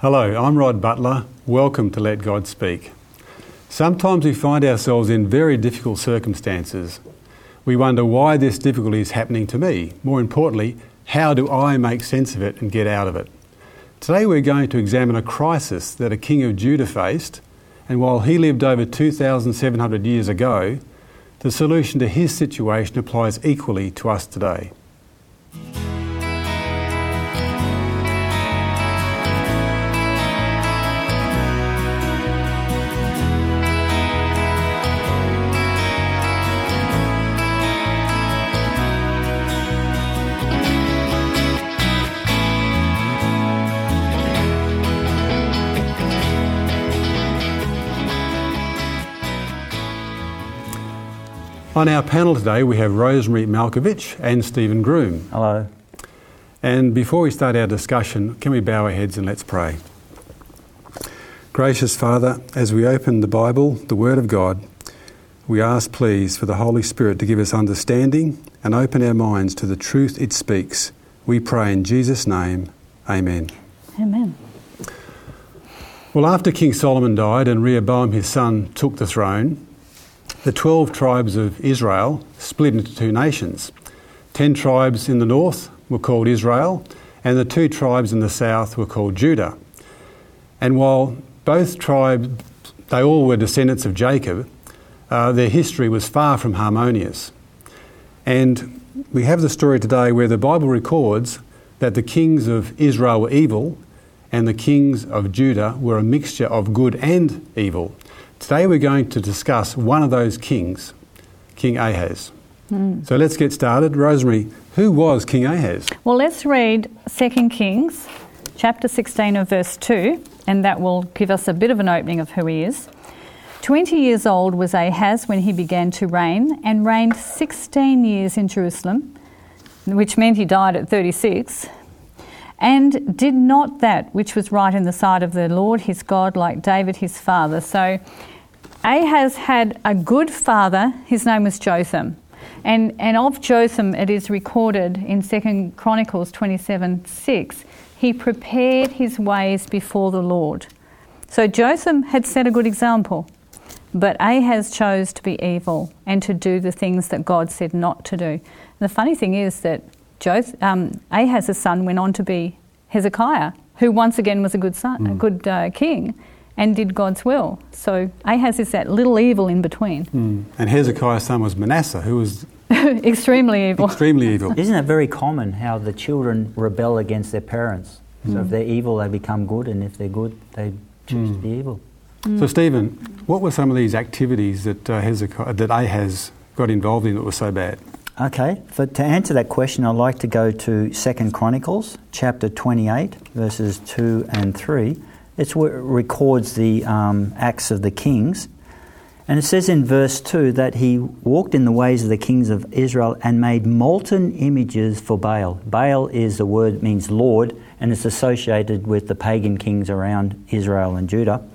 Hello, I'm Rod Butler. Welcome to Let God Speak. Sometimes we find ourselves in very difficult circumstances. We wonder why this difficulty is happening to me. More importantly, how do I make sense of it and get out of it? Today we're going to examine a crisis that a king of Judah faced, and while he lived over 2,700 years ago, the solution to his situation applies equally to us today. On our panel today, we have Rosemary Malkovich and Stephen Groom. Hello. And before we start our discussion, can we bow our heads and let's pray? Gracious Father, as we open the Bible, the Word of God, we ask, please, for the Holy Spirit to give us understanding and open our minds to the truth it speaks. We pray in Jesus' name. Amen. Amen. Well, after King Solomon died and Rehoboam, his son, took the throne, the 12 tribes of Israel split into two nations. Ten tribes in the north were called Israel, and the two tribes in the south were called Judah. And while both tribes, they all were descendants of Jacob, uh, their history was far from harmonious. And we have the story today where the Bible records that the kings of Israel were evil and the kings of Judah were a mixture of good and evil. Today we're going to discuss one of those kings, King Ahaz. Mm. So let's get started. Rosemary, who was King Ahaz? Well, let's read 2 Kings chapter 16 of verse 2, and that will give us a bit of an opening of who he is. 20 years old was Ahaz when he began to reign, and reigned 16 years in Jerusalem, which meant he died at 36 and did not that which was right in the sight of the Lord his God, like David his father. So Ahaz had a good father, his name was Jotham. And, and of Jotham, it is recorded in 2 Chronicles 27 6, he prepared his ways before the Lord. So Jotham had set a good example, but Ahaz chose to be evil and to do the things that God said not to do. And the funny thing is that Joth- um, Ahaz's son went on to be Hezekiah, who once again was a good son, mm. a good uh, king, and did God's will. So Ahaz is that little evil in between. Mm. And Hezekiah's son was Manasseh, who was extremely evil. Extremely evil. Isn't it very common how the children rebel against their parents? So mm. if they're evil, they become good, and if they're good, they choose to be mm. evil. So Stephen, what were some of these activities that uh, Hezekiah, that Ahaz got involved in that were so bad? Okay, for, to answer that question, I'd like to go to Second Chronicles, chapter 28, verses 2 and 3. It's where it records the um, acts of the kings. And it says in verse 2 that he walked in the ways of the kings of Israel and made molten images for Baal. Baal is the word that means Lord, and it's associated with the pagan kings around Israel and Judah.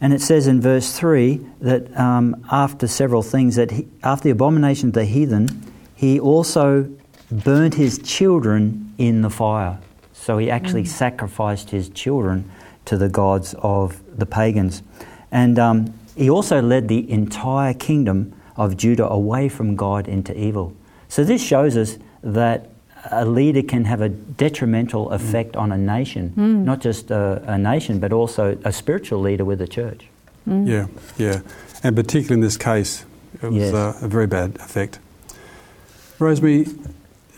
And it says in verse 3 that um, after several things, that he, after the abomination of the heathen, he also burnt his children in the fire. So he actually mm. sacrificed his children to the gods of the pagans. And um, he also led the entire kingdom of Judah away from God into evil. So this shows us that a leader can have a detrimental mm. effect on a nation, mm. not just a, a, nation, but also a spiritual leader with a church. Mm. Yeah, yeah. And particularly in this case, it was yes. uh, a very bad effect. Rosemary,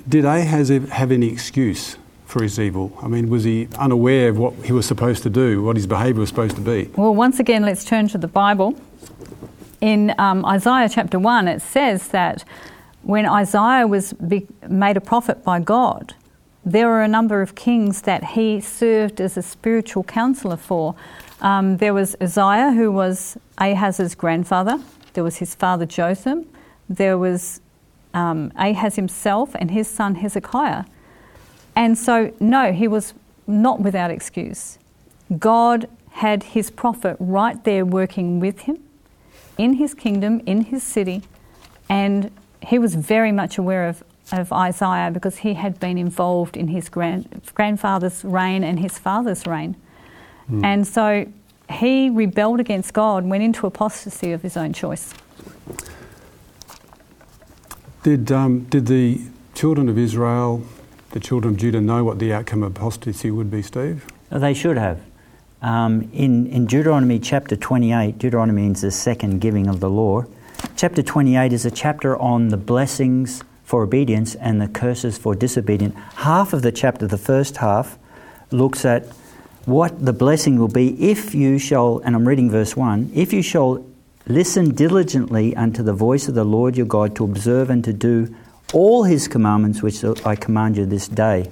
did Ahaz have any excuse for his evil? I mean, was he unaware of what he was supposed to do, what his behaviour was supposed to be? Well, once again, let's turn to the Bible. In um, Isaiah chapter 1, it says that when Isaiah was made a prophet by God, there were a number of kings that he served as a spiritual counselor for. Um, there was Uzziah, who was Ahaz's grandfather. There was his father Jotham. There was um, Ahaz himself and his son Hezekiah. And so, no, he was not without excuse. God had his prophet right there working with him in his kingdom, in his city, and he was very much aware of, of Isaiah because he had been involved in his grand, grandfather's reign and his father's reign. And so he rebelled against God, went into apostasy of his own choice. Did, um, did the children of Israel, the children of Judah, know what the outcome of apostasy would be, Steve? They should have. Um, in, in Deuteronomy chapter 28, Deuteronomy means the second giving of the law. Chapter 28 is a chapter on the blessings for obedience and the curses for disobedience. Half of the chapter, the first half, looks at what the blessing will be if you shall, and I'm reading verse 1 if you shall listen diligently unto the voice of the Lord your God to observe and to do all his commandments which I command you this day.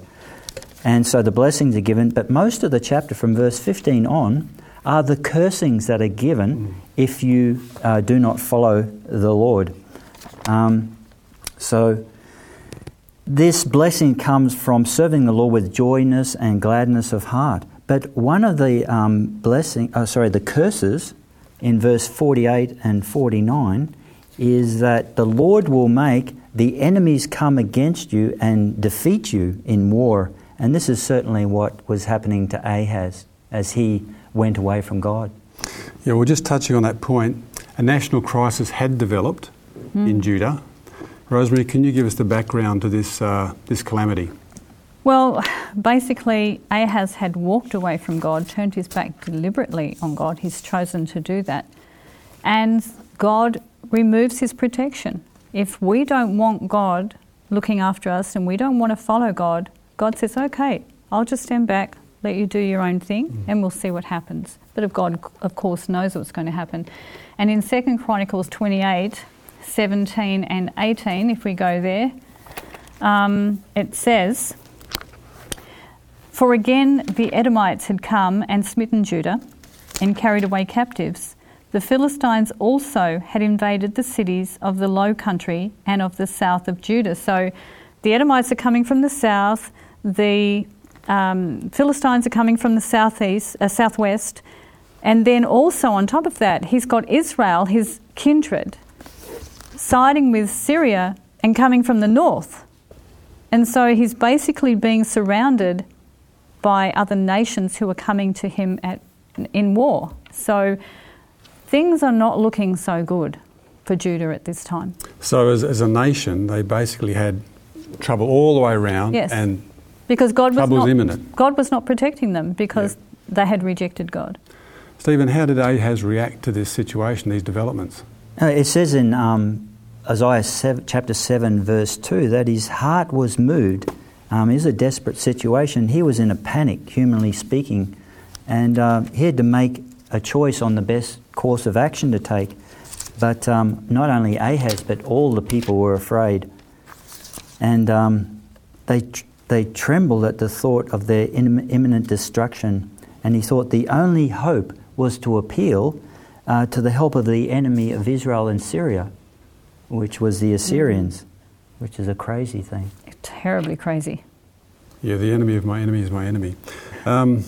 And so the blessings are given, but most of the chapter from verse 15 on are the cursings that are given if you uh, do not follow the Lord. Um, so this blessing comes from serving the Lord with joyness and gladness of heart. But one of the um, blessing, oh, sorry, the curses in verse 48 and 49 is that the Lord will make the enemies come against you and defeat you in war. And this is certainly what was happening to Ahaz as he went away from God. Yeah, well, just touching on that point, a national crisis had developed in Judah. Rosemary, can you give us the background to this, uh, this calamity? Well, basically, Ahaz had walked away from God, turned his back deliberately on God. He's chosen to do that. And God removes his protection. If we don't want God looking after us and we don't want to follow God, God says, okay, I'll just stand back, let you do your own thing, and we'll see what happens. But if God, of course, knows what's going to happen. And in 2 Chronicles 28, 17 and 18, if we go there, um, it says, For again the Edomites had come and smitten Judah and carried away captives. The Philistines also had invaded the cities of the low country and of the south of Judah. So the Edomites are coming from the south, the um, Philistines are coming from the southeast, uh, southwest, and then also on top of that, he's got Israel, his kindred, siding with Syria and coming from the north. And so he's basically being surrounded by other nations who are coming to him at, in war. So things are not looking so good for Judah at this time. So, as, as a nation, they basically had trouble all the way around, Yes. and Because God was, not, imminent. God was not protecting them because they had rejected God. Stephen, how did Ahaz react to this situation, these developments? Uh, it says in um, Isaiah 7, chapter 7, verse 2, that his heart was moved. Um, it was a desperate situation. He was in a panic, humanly speaking, and uh, he had to make a choice on the best course of action to take. But um, not only Ahaz, but all the people were afraid. And um, they, tr- they trembled at the thought of their im- imminent destruction. And he thought the only hope was to appeal uh, to the help of the enemy of Israel and Syria, which was the Assyrians, which is a crazy thing. Terribly crazy. Yeah, the enemy of my enemy is my enemy. Um,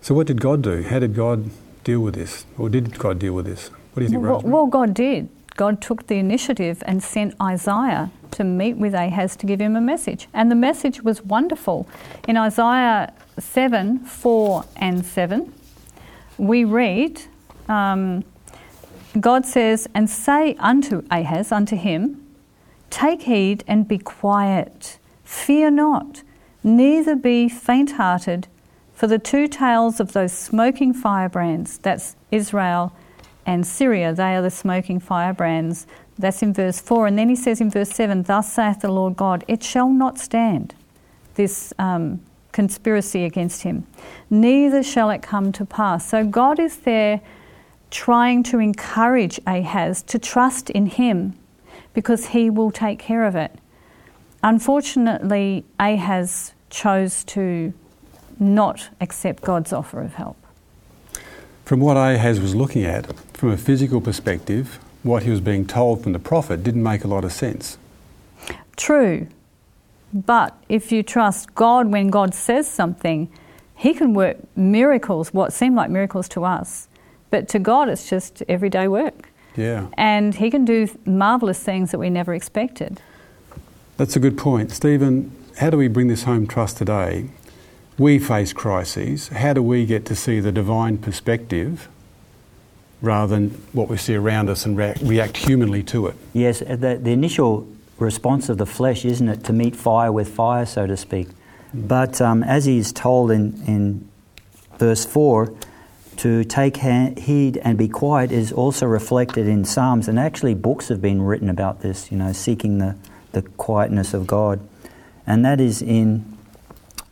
so, what did God do? How did God deal with this? Or did God deal with this? What do you think, Well, Rosemary? well, God did. God took the initiative and sent Isaiah to meet with Ahaz to give him a message. And the message was wonderful. In Isaiah 7 4 and 7, we read, um, God says, And say unto Ahaz, unto him, Take heed and be quiet, fear not, neither be faint hearted, for the two tails of those smoking firebrands, that's Israel and Syria, they are the smoking firebrands. That's in verse 4. And then he says in verse 7 Thus saith the Lord God, it shall not stand, this um, conspiracy against him, neither shall it come to pass. So God is there trying to encourage Ahaz to trust in him because he will take care of it. Unfortunately, Ahaz chose to not accept God's offer of help. From what Ahaz was looking at, from a physical perspective, what he was being told from the prophet didn't make a lot of sense. True, but if you trust God when God says something, He can work miracles, what seem like miracles to us, but to God it's just everyday work. Yeah, And He can do marvellous things that we never expected. that's a good point. Stephen, how do we bring this home trust today? we face crises, how do we get to see the divine perspective rather than what we see around us and react, react humanly to it? Yes, uh, the, the initial response of the flesh, isn't it, to meet fire with fire, so to speak? But um, as he is told in, in verse 4, to take ha- heed and be quiet is also reflected in Psalms, and actually books have been written about this, you know, seeking the, the quietness of God. And that is in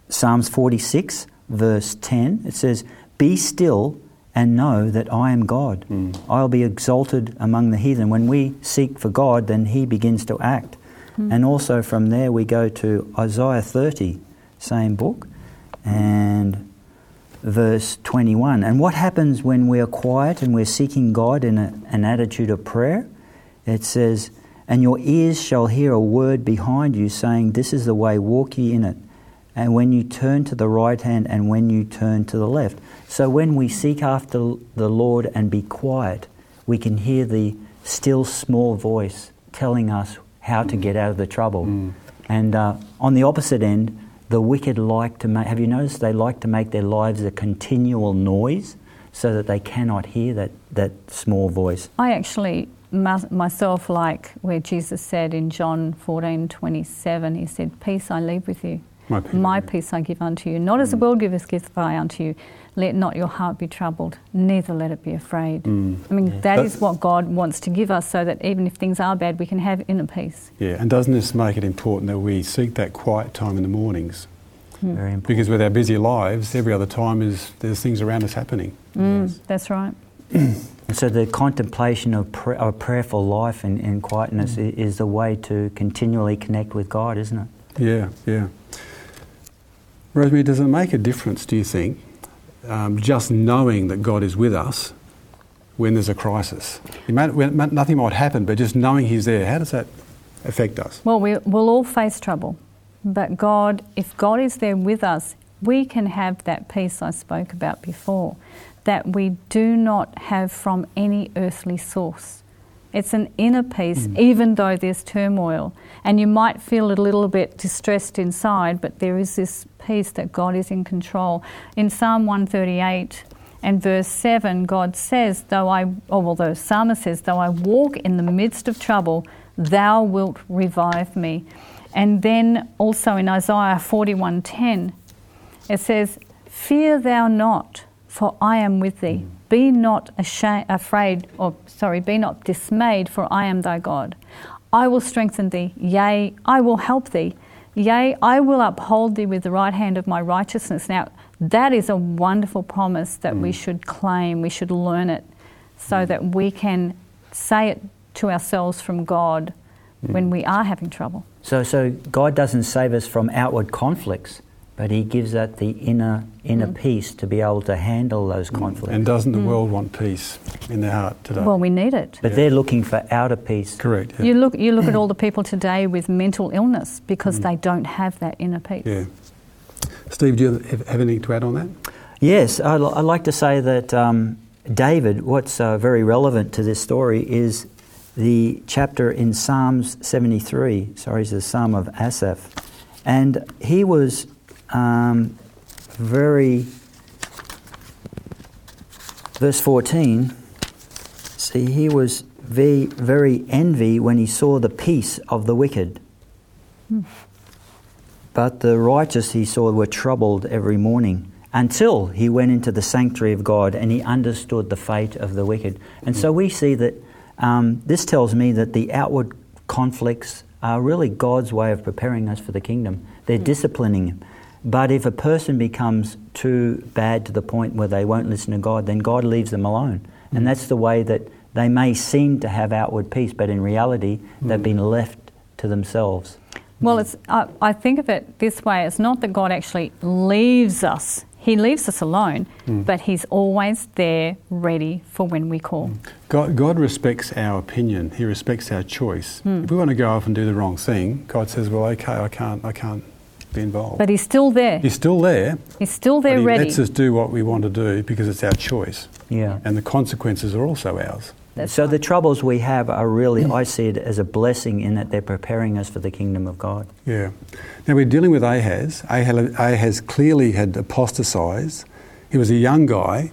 Psalms 46, verse 10. It says, Be still and know that I am God. Hmm. I'll be exalted among the heathen. When we seek for God, then He begins to act. Hmm. And also from there we go to Isaiah 30, same book, and verse 21. And what happens when we are quiet and we're seeking God in a, an attitude of prayer? It says, And your ears shall hear a word behind you saying, This is the way, walk ye in it. And when you turn to the right hand and when you turn to the left. So when we seek after the Lord and be quiet, we can hear the still small voice telling us how to get out of the trouble. And uh, on the opposite end, the wicked like to make, have you noticed they like to make their lives a continual noise so that they cannot hear that, that small voice? I actually myself like where Jesus said in John 14 27, He said, Peace I leave with you. My peace. My peace I give unto you. Not as the mm. world giveth, give I unto you. Let not your heart be troubled, neither let it be afraid. Mm. I mean, that is That's- what God wants to give us so that even if things are bad, we can have inner peace. Yeah, and doesn't this make it important that we seek that quiet time in the mornings? Hmm. Very important. Because with our busy lives, every other time is there's things around us happening. Mm, that's right. So the contemplation of pr- a prayerful life and, in quietness hmm. i is the way to continually connect with God, isn't it? Yeah, yeah. Rosemary, does it make a difference, do you think, um, just knowing that God is with us when there's a crisis? Might, nothing might happen, but just knowing He's there, how does that affect us? Well, we, we'll all face trouble. But God, if God is there with us, we can have that peace I spoke about before that we do not have from any earthly source. It's an inner peace, mm. even though there's turmoil. And you might feel a little bit distressed inside, but there is this peace that God is in control. In Psalm 138 and verse 7, God says, Though I, oh, well, the psalmist says, Though I walk in the midst of trouble, thou wilt revive me. And then also in Isaiah 41:10, it says, Fear thou not, for I am with thee. Mm. Be not ashamed, afraid, or sorry, be not dismayed, for I am thy God. I will strengthen thee, yea, I will help thee. Yea, I will uphold thee with the right hand of my righteousness. Now, that is a wonderful promise that we mm. should claim, we should learn it, so mm. that we can say it to ourselves from God when we are having trouble. So, so God doesn't save us from outward conflicts, but He gives that the inner inner peace to be able to handle those conflicts. And doesn't the world want peace in their heart today? Well, we need it. but they're looking for outer peace. Correct. Yeah. You look, you look at all the people today with mental illness because they don't have that inner peace. yeah. Steve, do you have, have anything to add on that? Yes, I'd, I'd like to say that um, David, what's uh, very relevant to this story is the chapter in Psalms 73. Sorry, it's the Psalm of Asaph. And he was um, very. Verse 14. See, he was very, very envy when he saw the peace of the wicked. But the righteous he saw were troubled every morning until he went into the sanctuary of God and he understood the fate of the wicked. And so we see that um, this tells me that the outward conflicts are really God's way of preparing us for the kingdom. They're disciplining him. But if a person becomes too bad to the point where they won't listen to God, then God leaves them alone. And mm. that's the way that they may seem to have outward peace, but in reality, they've mm. been left to themselves. Well, it's, I, I think of it this way it's not that God actually leaves us, He leaves us alone, mm. but He's always there ready for when we call. God, God respects our opinion. He respects our choice. Hmm. If we want to go off and do the wrong thing, God says, "Well, okay, I can't, I can't be involved." But He's still there. He's still there, He's still but there He ready. lets us do what we want to do because it's our choice, Yeah. and the consequences are also ours. That's so right. the troubles we have are really, mm. I see it as a blessing in that they're preparing us for the kingdom of God. Yeah. Now we're dealing with Ahaz. Ahaz, Ahaz clearly had apostatized. He was a young guy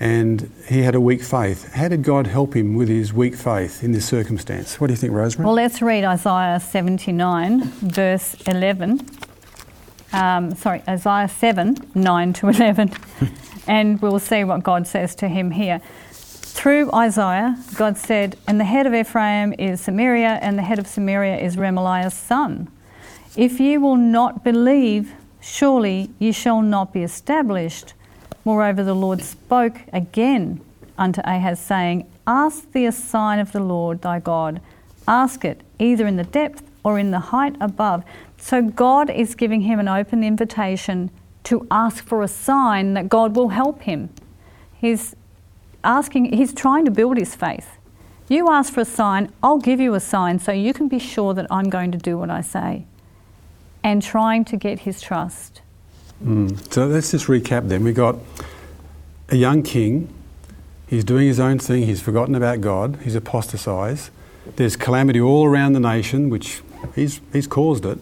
and he had a weak faith. How did God help him with his weak faith in this circumstance? What do you think, Rosemary? Well, let's read Isaiah 79, verse 11. Um, sorry, Isaiah 7, 9 to 11. and we'll see what God says to him here. Through Isaiah, God said, And the head of Ephraim is Samaria, and the head of Samaria is Remaliah's son. If ye will not believe, surely ye shall not be established. Moreover, the Lord spoke again unto Ahaz, saying, Ask thee a sign of the Lord thy God. Ask it either in the depth or in the height above. So God is giving him an open invitation to ask for a sign that God will help him. He's asking, he's trying to build his faith. You ask for a sign, I'll give you a sign so you can be sure that I'm going to do what I say. And trying to get his trust. Mm. So let's just recap then. We've got a young king. He's doing his own thing. He's forgotten about God. He's apostatized. There's calamity all around the nation, which he's, he's caused it.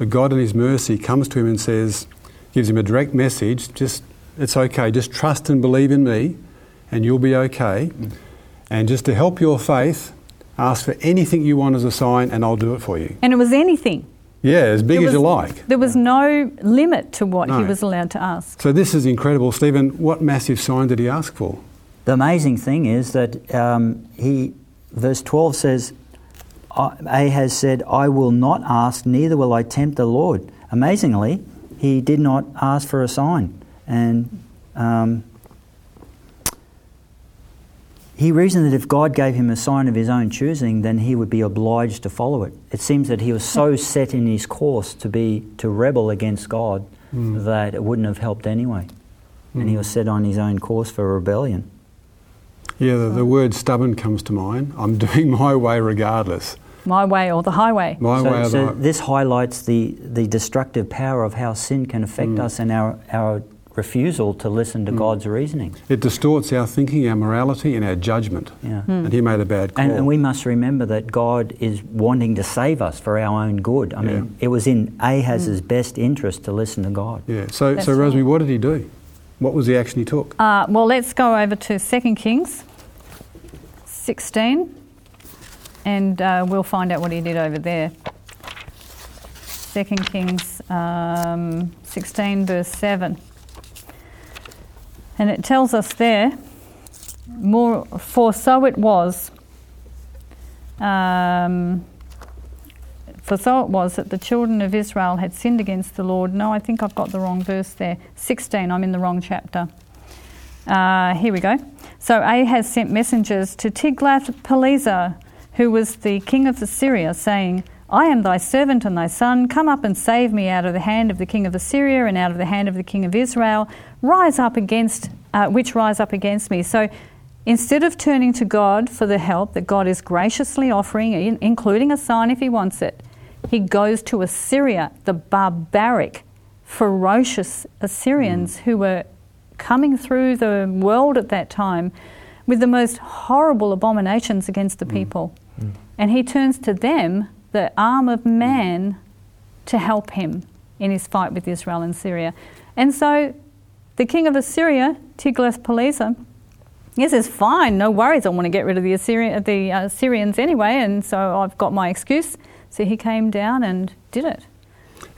But God, in His mercy, comes to him and says, gives him a direct message just, it's okay, just trust and believe in me, and you'll be okay. And just to help your faith, ask for anything you want as a sign, and I'll do it for you. And it was anything. Yeah, as big There as you like. There was no limit to what he was allowed to ask. So this is incredible. Stephen, what massive sign did he ask for? The amazing thing is that um, he, verse 12 says, "I- Ahaz said, I will not ask, neither will I tempt the Lord. Amazingly, he did not ask for a sign. And um, he reasoned that if God gave him a sign of his own choosing, then he would be obliged to follow it. It seems that he was so set in his course to be to rebel against God that it wouldn't have helped anyway. And he was set on his own course for rebellion. Yeah, the, the word stubborn comes to mind. I'm doing my way regardless. My way or the highway. My way So, or so the this highlights the, the destructive power of how sin can affect Mm. us and our, our refusal to listen to God's reasoning. It distorts our thinking, our morality, and our judgment. Yeah. And he made a bad call. And, and we must remember that God is wanting to save us for our own good. I mean, it was in Ahaz's best interest to listen to God. yeah. So, That's so Rosemary, right. what did he do? What was the action he took? Uh, well, let's go over to 2 Kings 16 and uh, we'll find out what he did over there. 2 Kings um, 16, verse 7. And it tells us there, more, for so it was, um, for so it was that the children of Israel had sinned against the Lord. No, I think I've got the wrong verse there. 16, I'm in the wrong chapter. Uh, here we go. So Ahaz sent messengers to Tiglath-Pileser, who was the king of Assyria, saying, I am thy servant and thy son. Come up and save me out of the hand of the king of Assyria and out of the hand of the king of Israel. Rise up against, uh, which rise up against me. So instead of turning to God for the help that God is graciously offering, in- including a sign if he wants it, he goes to Assyria, the barbaric, ferocious Assyrians who were coming through the world at that time with the most horrible abominations against the people. And he turns to them, the arm of man, to help him in his fight with Israel and Syria. And so the king of Assyria, Tiglath-Pileser, he says, "Fine, no worries. I want to get rid of the Assyrian, the uh, Syrians anyway, and so I've got my excuse." So he came down and did it.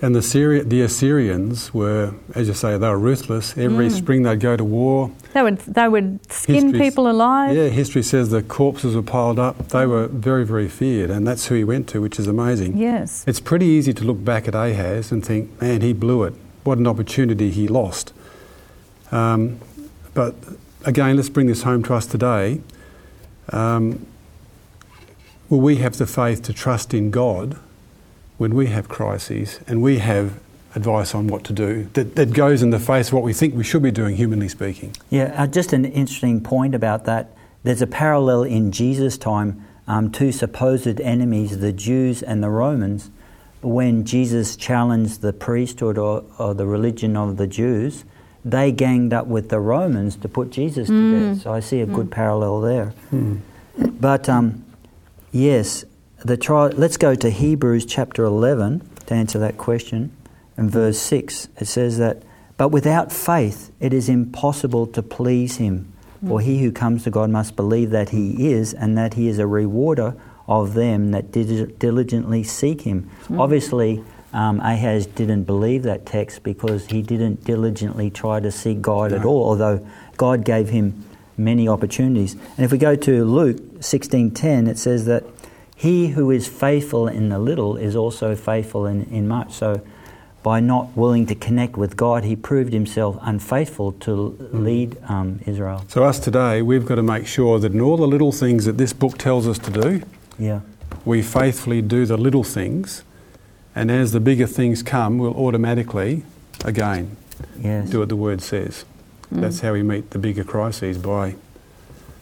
And the, Syri- the Assyrians were, as you say, they were ruthless. Every Mm. spring they'd go to war. They would they would skin History's- people alive. Yeah, history says the corpses were piled up. They were very, very feared, and that's who he went to, which is amazing. Yes. It's pretty easy to look back at Ahaz and think, man, he blew it. What an opportunity he lost. Um, but again, let's bring this home to us today. Um, will we have the faith to trust in God when we have crises and we have advice on what to do that, that goes in the face of what we think we should be doing, humanly speaking? Yeah, uh, just an interesting point about that. There's a parallel in Jesus' time, um, two supposed enemies, the Jews and the Romans. When Jesus challenged the priesthood or, or the religion of the Jews, they ganged up with the Romans to put Jesus to death. So I see a good parallel there. But um, yes, the let's go to Hebrews chapter 11 to answer that question. In verse 6, it says that, But without faith it is impossible to please him. For he who comes to God must believe that he is, and that he is a rewarder of them that did- diligently seek him. Obviously, um, Ahaz didn't believe that text because he didn't diligently try to seek God at all, although God gave him many opportunities. And if we go to Luke 16:10, it says that he who is faithful in the little is also faithful in, in much. So by not willing to connect with God, he proved himself unfaithful to lead um, Israel. So, us today, we've got to make sure that in all the little things that this book tells us to do, Yeah. we faithfully do the little things, and as the bigger things come, we'll automatically, again, Yes. do what the word says. That's how we meet the bigger crises by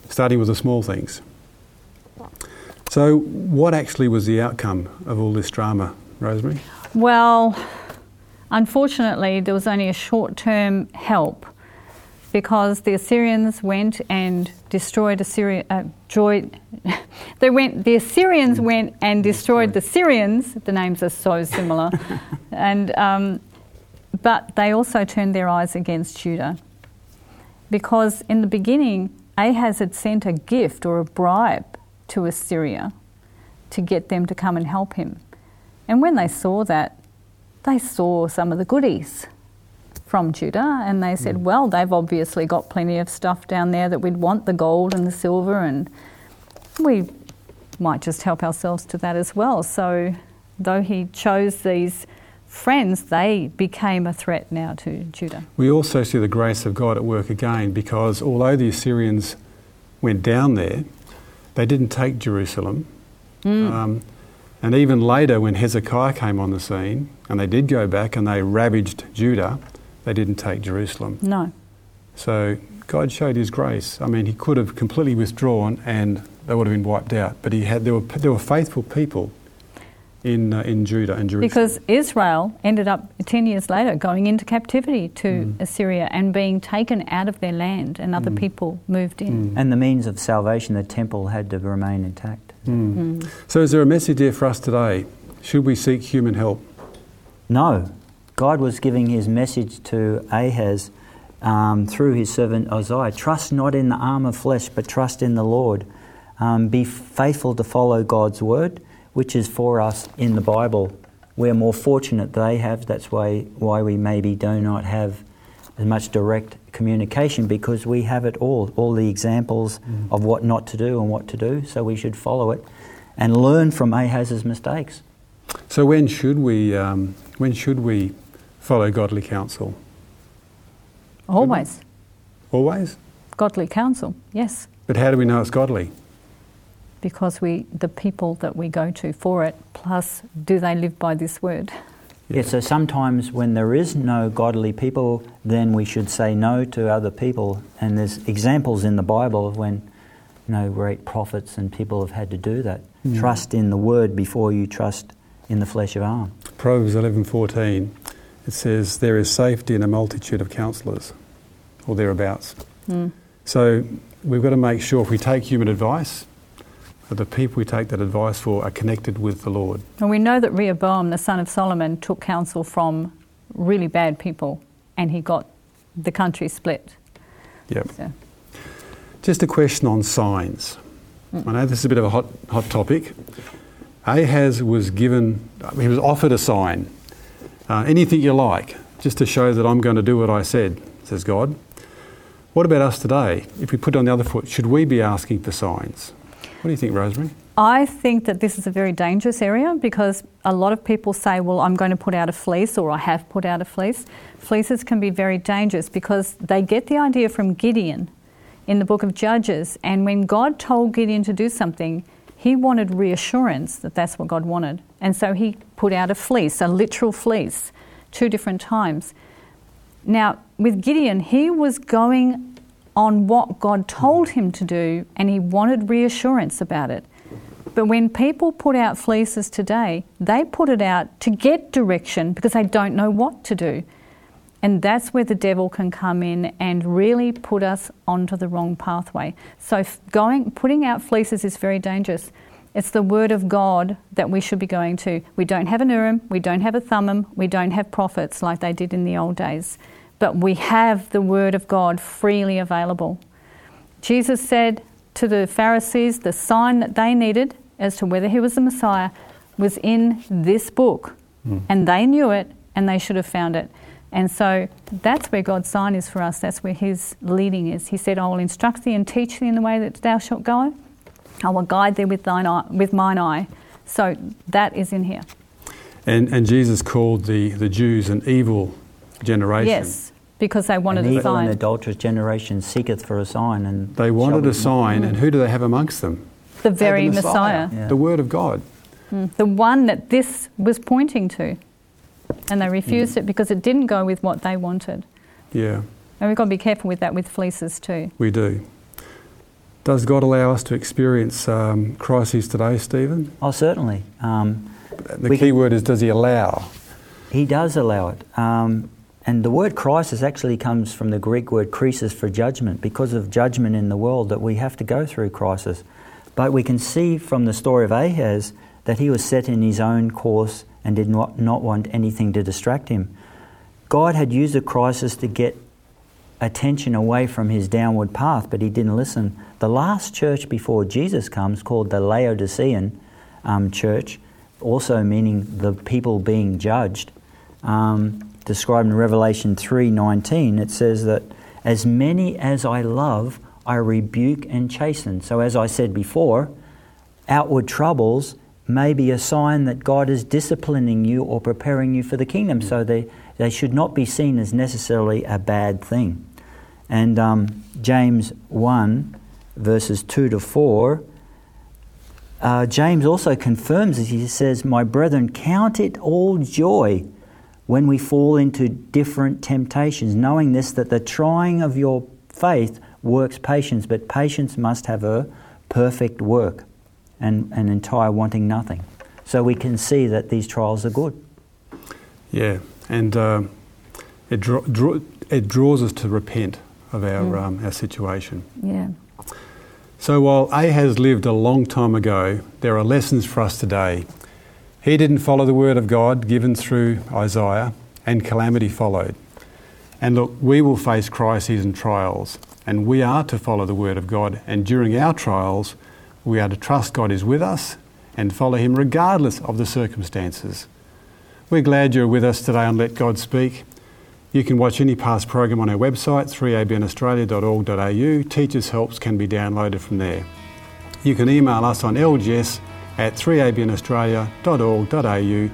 starting with the small things. So, what actually was the outcome of all this drama, Rosemary? Well, unfortunately, there was only a short term help because the Assyrians went and destroyed Assyria. Uh, joy, they went. The Assyrians went and destroyed the Syrians. The names are so similar, and um, but they also turned their eyes against Judah because in the beginning Ahaz had sent a gift or a bribe to Assyria to get them to come and help him. And when they saw that, they saw some of the goodies from Judah and they said, hmm. well, they've obviously got plenty of stuff down there that we'd want the gold and the silver, and we might just help ourselves to that as well. So, though he chose these friends, they became a threat now to Judah. We also see the grace of God at work again because although the Assyrians went down there, they didn't take Jerusalem. Um, and even later, when Hezekiah came on the scene, and they did go back and they ravaged Judah, they didn't take Jerusalem. No. So God showed His grace. I mean, He could have completely withdrawn and they would have been wiped out. But He had there were there were faithful people in uh, in Judah and Jerusalem. Because Israel ended up 10 years later going into captivity to Assyria and being taken out of their land, and other people moved in. And the means of salvation, the temple had to remain intact. so, is there a message here for us today? Should we seek human help? No. God was giving his message to Ahaz um, through his servant Isaiah Trust not in the arm of flesh, but trust in the Lord. Um, be faithful to follow God's word, which is for us in the Bible. We're more fortunate they have. That's why, why we maybe do not have as much direct communication because we have it all, all the examples of what not to do and what to do. So we should follow it and learn from Ahaz's mistakes. So, when should we um, when should we follow godly counsel? Always. Always. Godly counsel, yes. But how do we know it's godly? Because we, the people that we go to for it, plus do they live by this word? Yeah, so sometimes when there is no godly people, then we should say no to other people. And there's examples in the Bible of when you know great prophets and people have had to do that. Hmm. Trust in the word before you trust in the flesh of arm. Proverbs eleven fourteen, it says, "There is safety in a multitude of counsellors, or thereabouts." Hmm. So we've got to make sure if we take human advice, that the people we take that advice for are connected with the Lord. And we know that Rehoboam, the son of Solomon, took counsel from really bad people and he got the country split. Yep. So, Just a question on signs. I know this is a bit of a hot, hot topic. Ahaz was given, he was offered a sign. Uh, anything you like, just to show that I'm going to do what I said, says God. What about us today? If we put it on the other foot, should we be asking for signs? What do you think, Rosemary? I think that this is a very dangerous area because a lot of people say, Well, I'm going to put out a fleece or I have put out a fleece. Fleeces can be very dangerous because they get the idea from Gideon in the book of Judges. And when God told Gideon to do something, he wanted reassurance that that's what God wanted. And so he put out a fleece, a literal fleece, two different times. Now, with Gideon, he was going on what God told him to do and he wanted reassurance about it. But when people put out fleeces today, they put it out to get direction because they don't know what to do. And that's where the devil can come in and really put us onto the wrong pathway. So going putting out fleeces is very dangerous. It's the word of God that we should be going to. We don't have an Urim, we don't have a Thummim, we don't have prophets like they did in the old days. But we have the word of God freely available. Jesus said to the Pharisees the sign that they needed as to whether he was the Messiah was in this book. Mm. And they knew it and they should have found it. And so that's where God's sign is for us. That's where His leading is. He said, I will instruct thee and teach thee in the way that thou shalt go. I will guide thee with, thine eye, with mine eye. So that is in here. And, and Jesus called the, the Jews an evil generation. Yes, because they wanted an a evil sign. and adulterous generation seeketh for a sign. and They wanted a sign, and who do they have amongst them? The very the Messiah. Messiah. Yeah. The Word of God. Mm. The one that this was pointing to. And they refused it because it didn't go with what they wanted. Yeah. And we've got to be careful with that with fleeces too. We do. Does God allow us to experience um, crises today, Stephen? Oh, certainly. Um, the key can, word is does He allow? He does allow it. Um, and the word crisis actually comes from the Greek word crisis for judgment, because of judgment in the world that we have to go through crisis. But we can see from the story of Ahaz that he was set in his own course and did not, not want anything to distract him. God had used the crisis to get attention away from his downward path, but he didn't listen. The last church before Jesus comes, called the Laodicean um, church, also meaning the people being judged, um, described in Revelation 3:19, it says that as many as I love, I rebuke and chasten. So as I said before, outward troubles may be a sign that God is disciplining you or preparing you for the kingdom. So they, they should not be seen as necessarily a bad thing. And um, James 1, verses 2 to 4, uh, James also confirms as He says, My brethren, count it all joy when we fall into different temptations, knowing this, that the trying of your faith works patience, but patience must have a perfect work and, an entire wanting nothing. So we can see that these trials are good. Yeah, and uh, it, draw, draw, it draws us to repent of our, mm. um, our situation. Yeah. So while Ahaz lived a long time ago, there are lessons for us today. He didn't follow the word of God given through Isaiah, and calamity followed. And look, we will face crises and trials, and we are to follow the word of God. And during our trials, we are to trust God is with us and follow Him regardless of the circumstances. We're glad you're with us today on Let God Speak. You can watch any past program on our website, 3abnaustralia.org.au. Teachers' helps can be downloaded from there. You can email us on lgs at 3abnaustralia.org.au.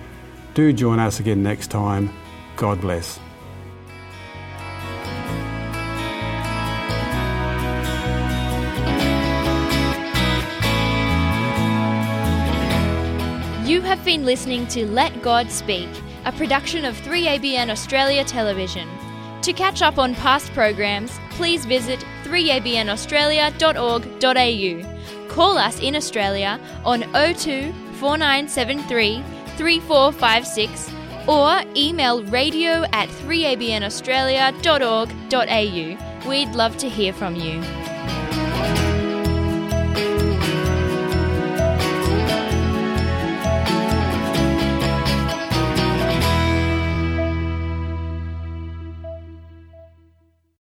Do join us again next time. God bless. You have been listening to Let God Speak, a production of 3ABN Australia Television. To catch up on past programs, please visit 3abnaustralia.org.au. Call us in Australia on 02 4973 3456 or email radio at 3abnaustralia.org.au. We'd love to hear from you.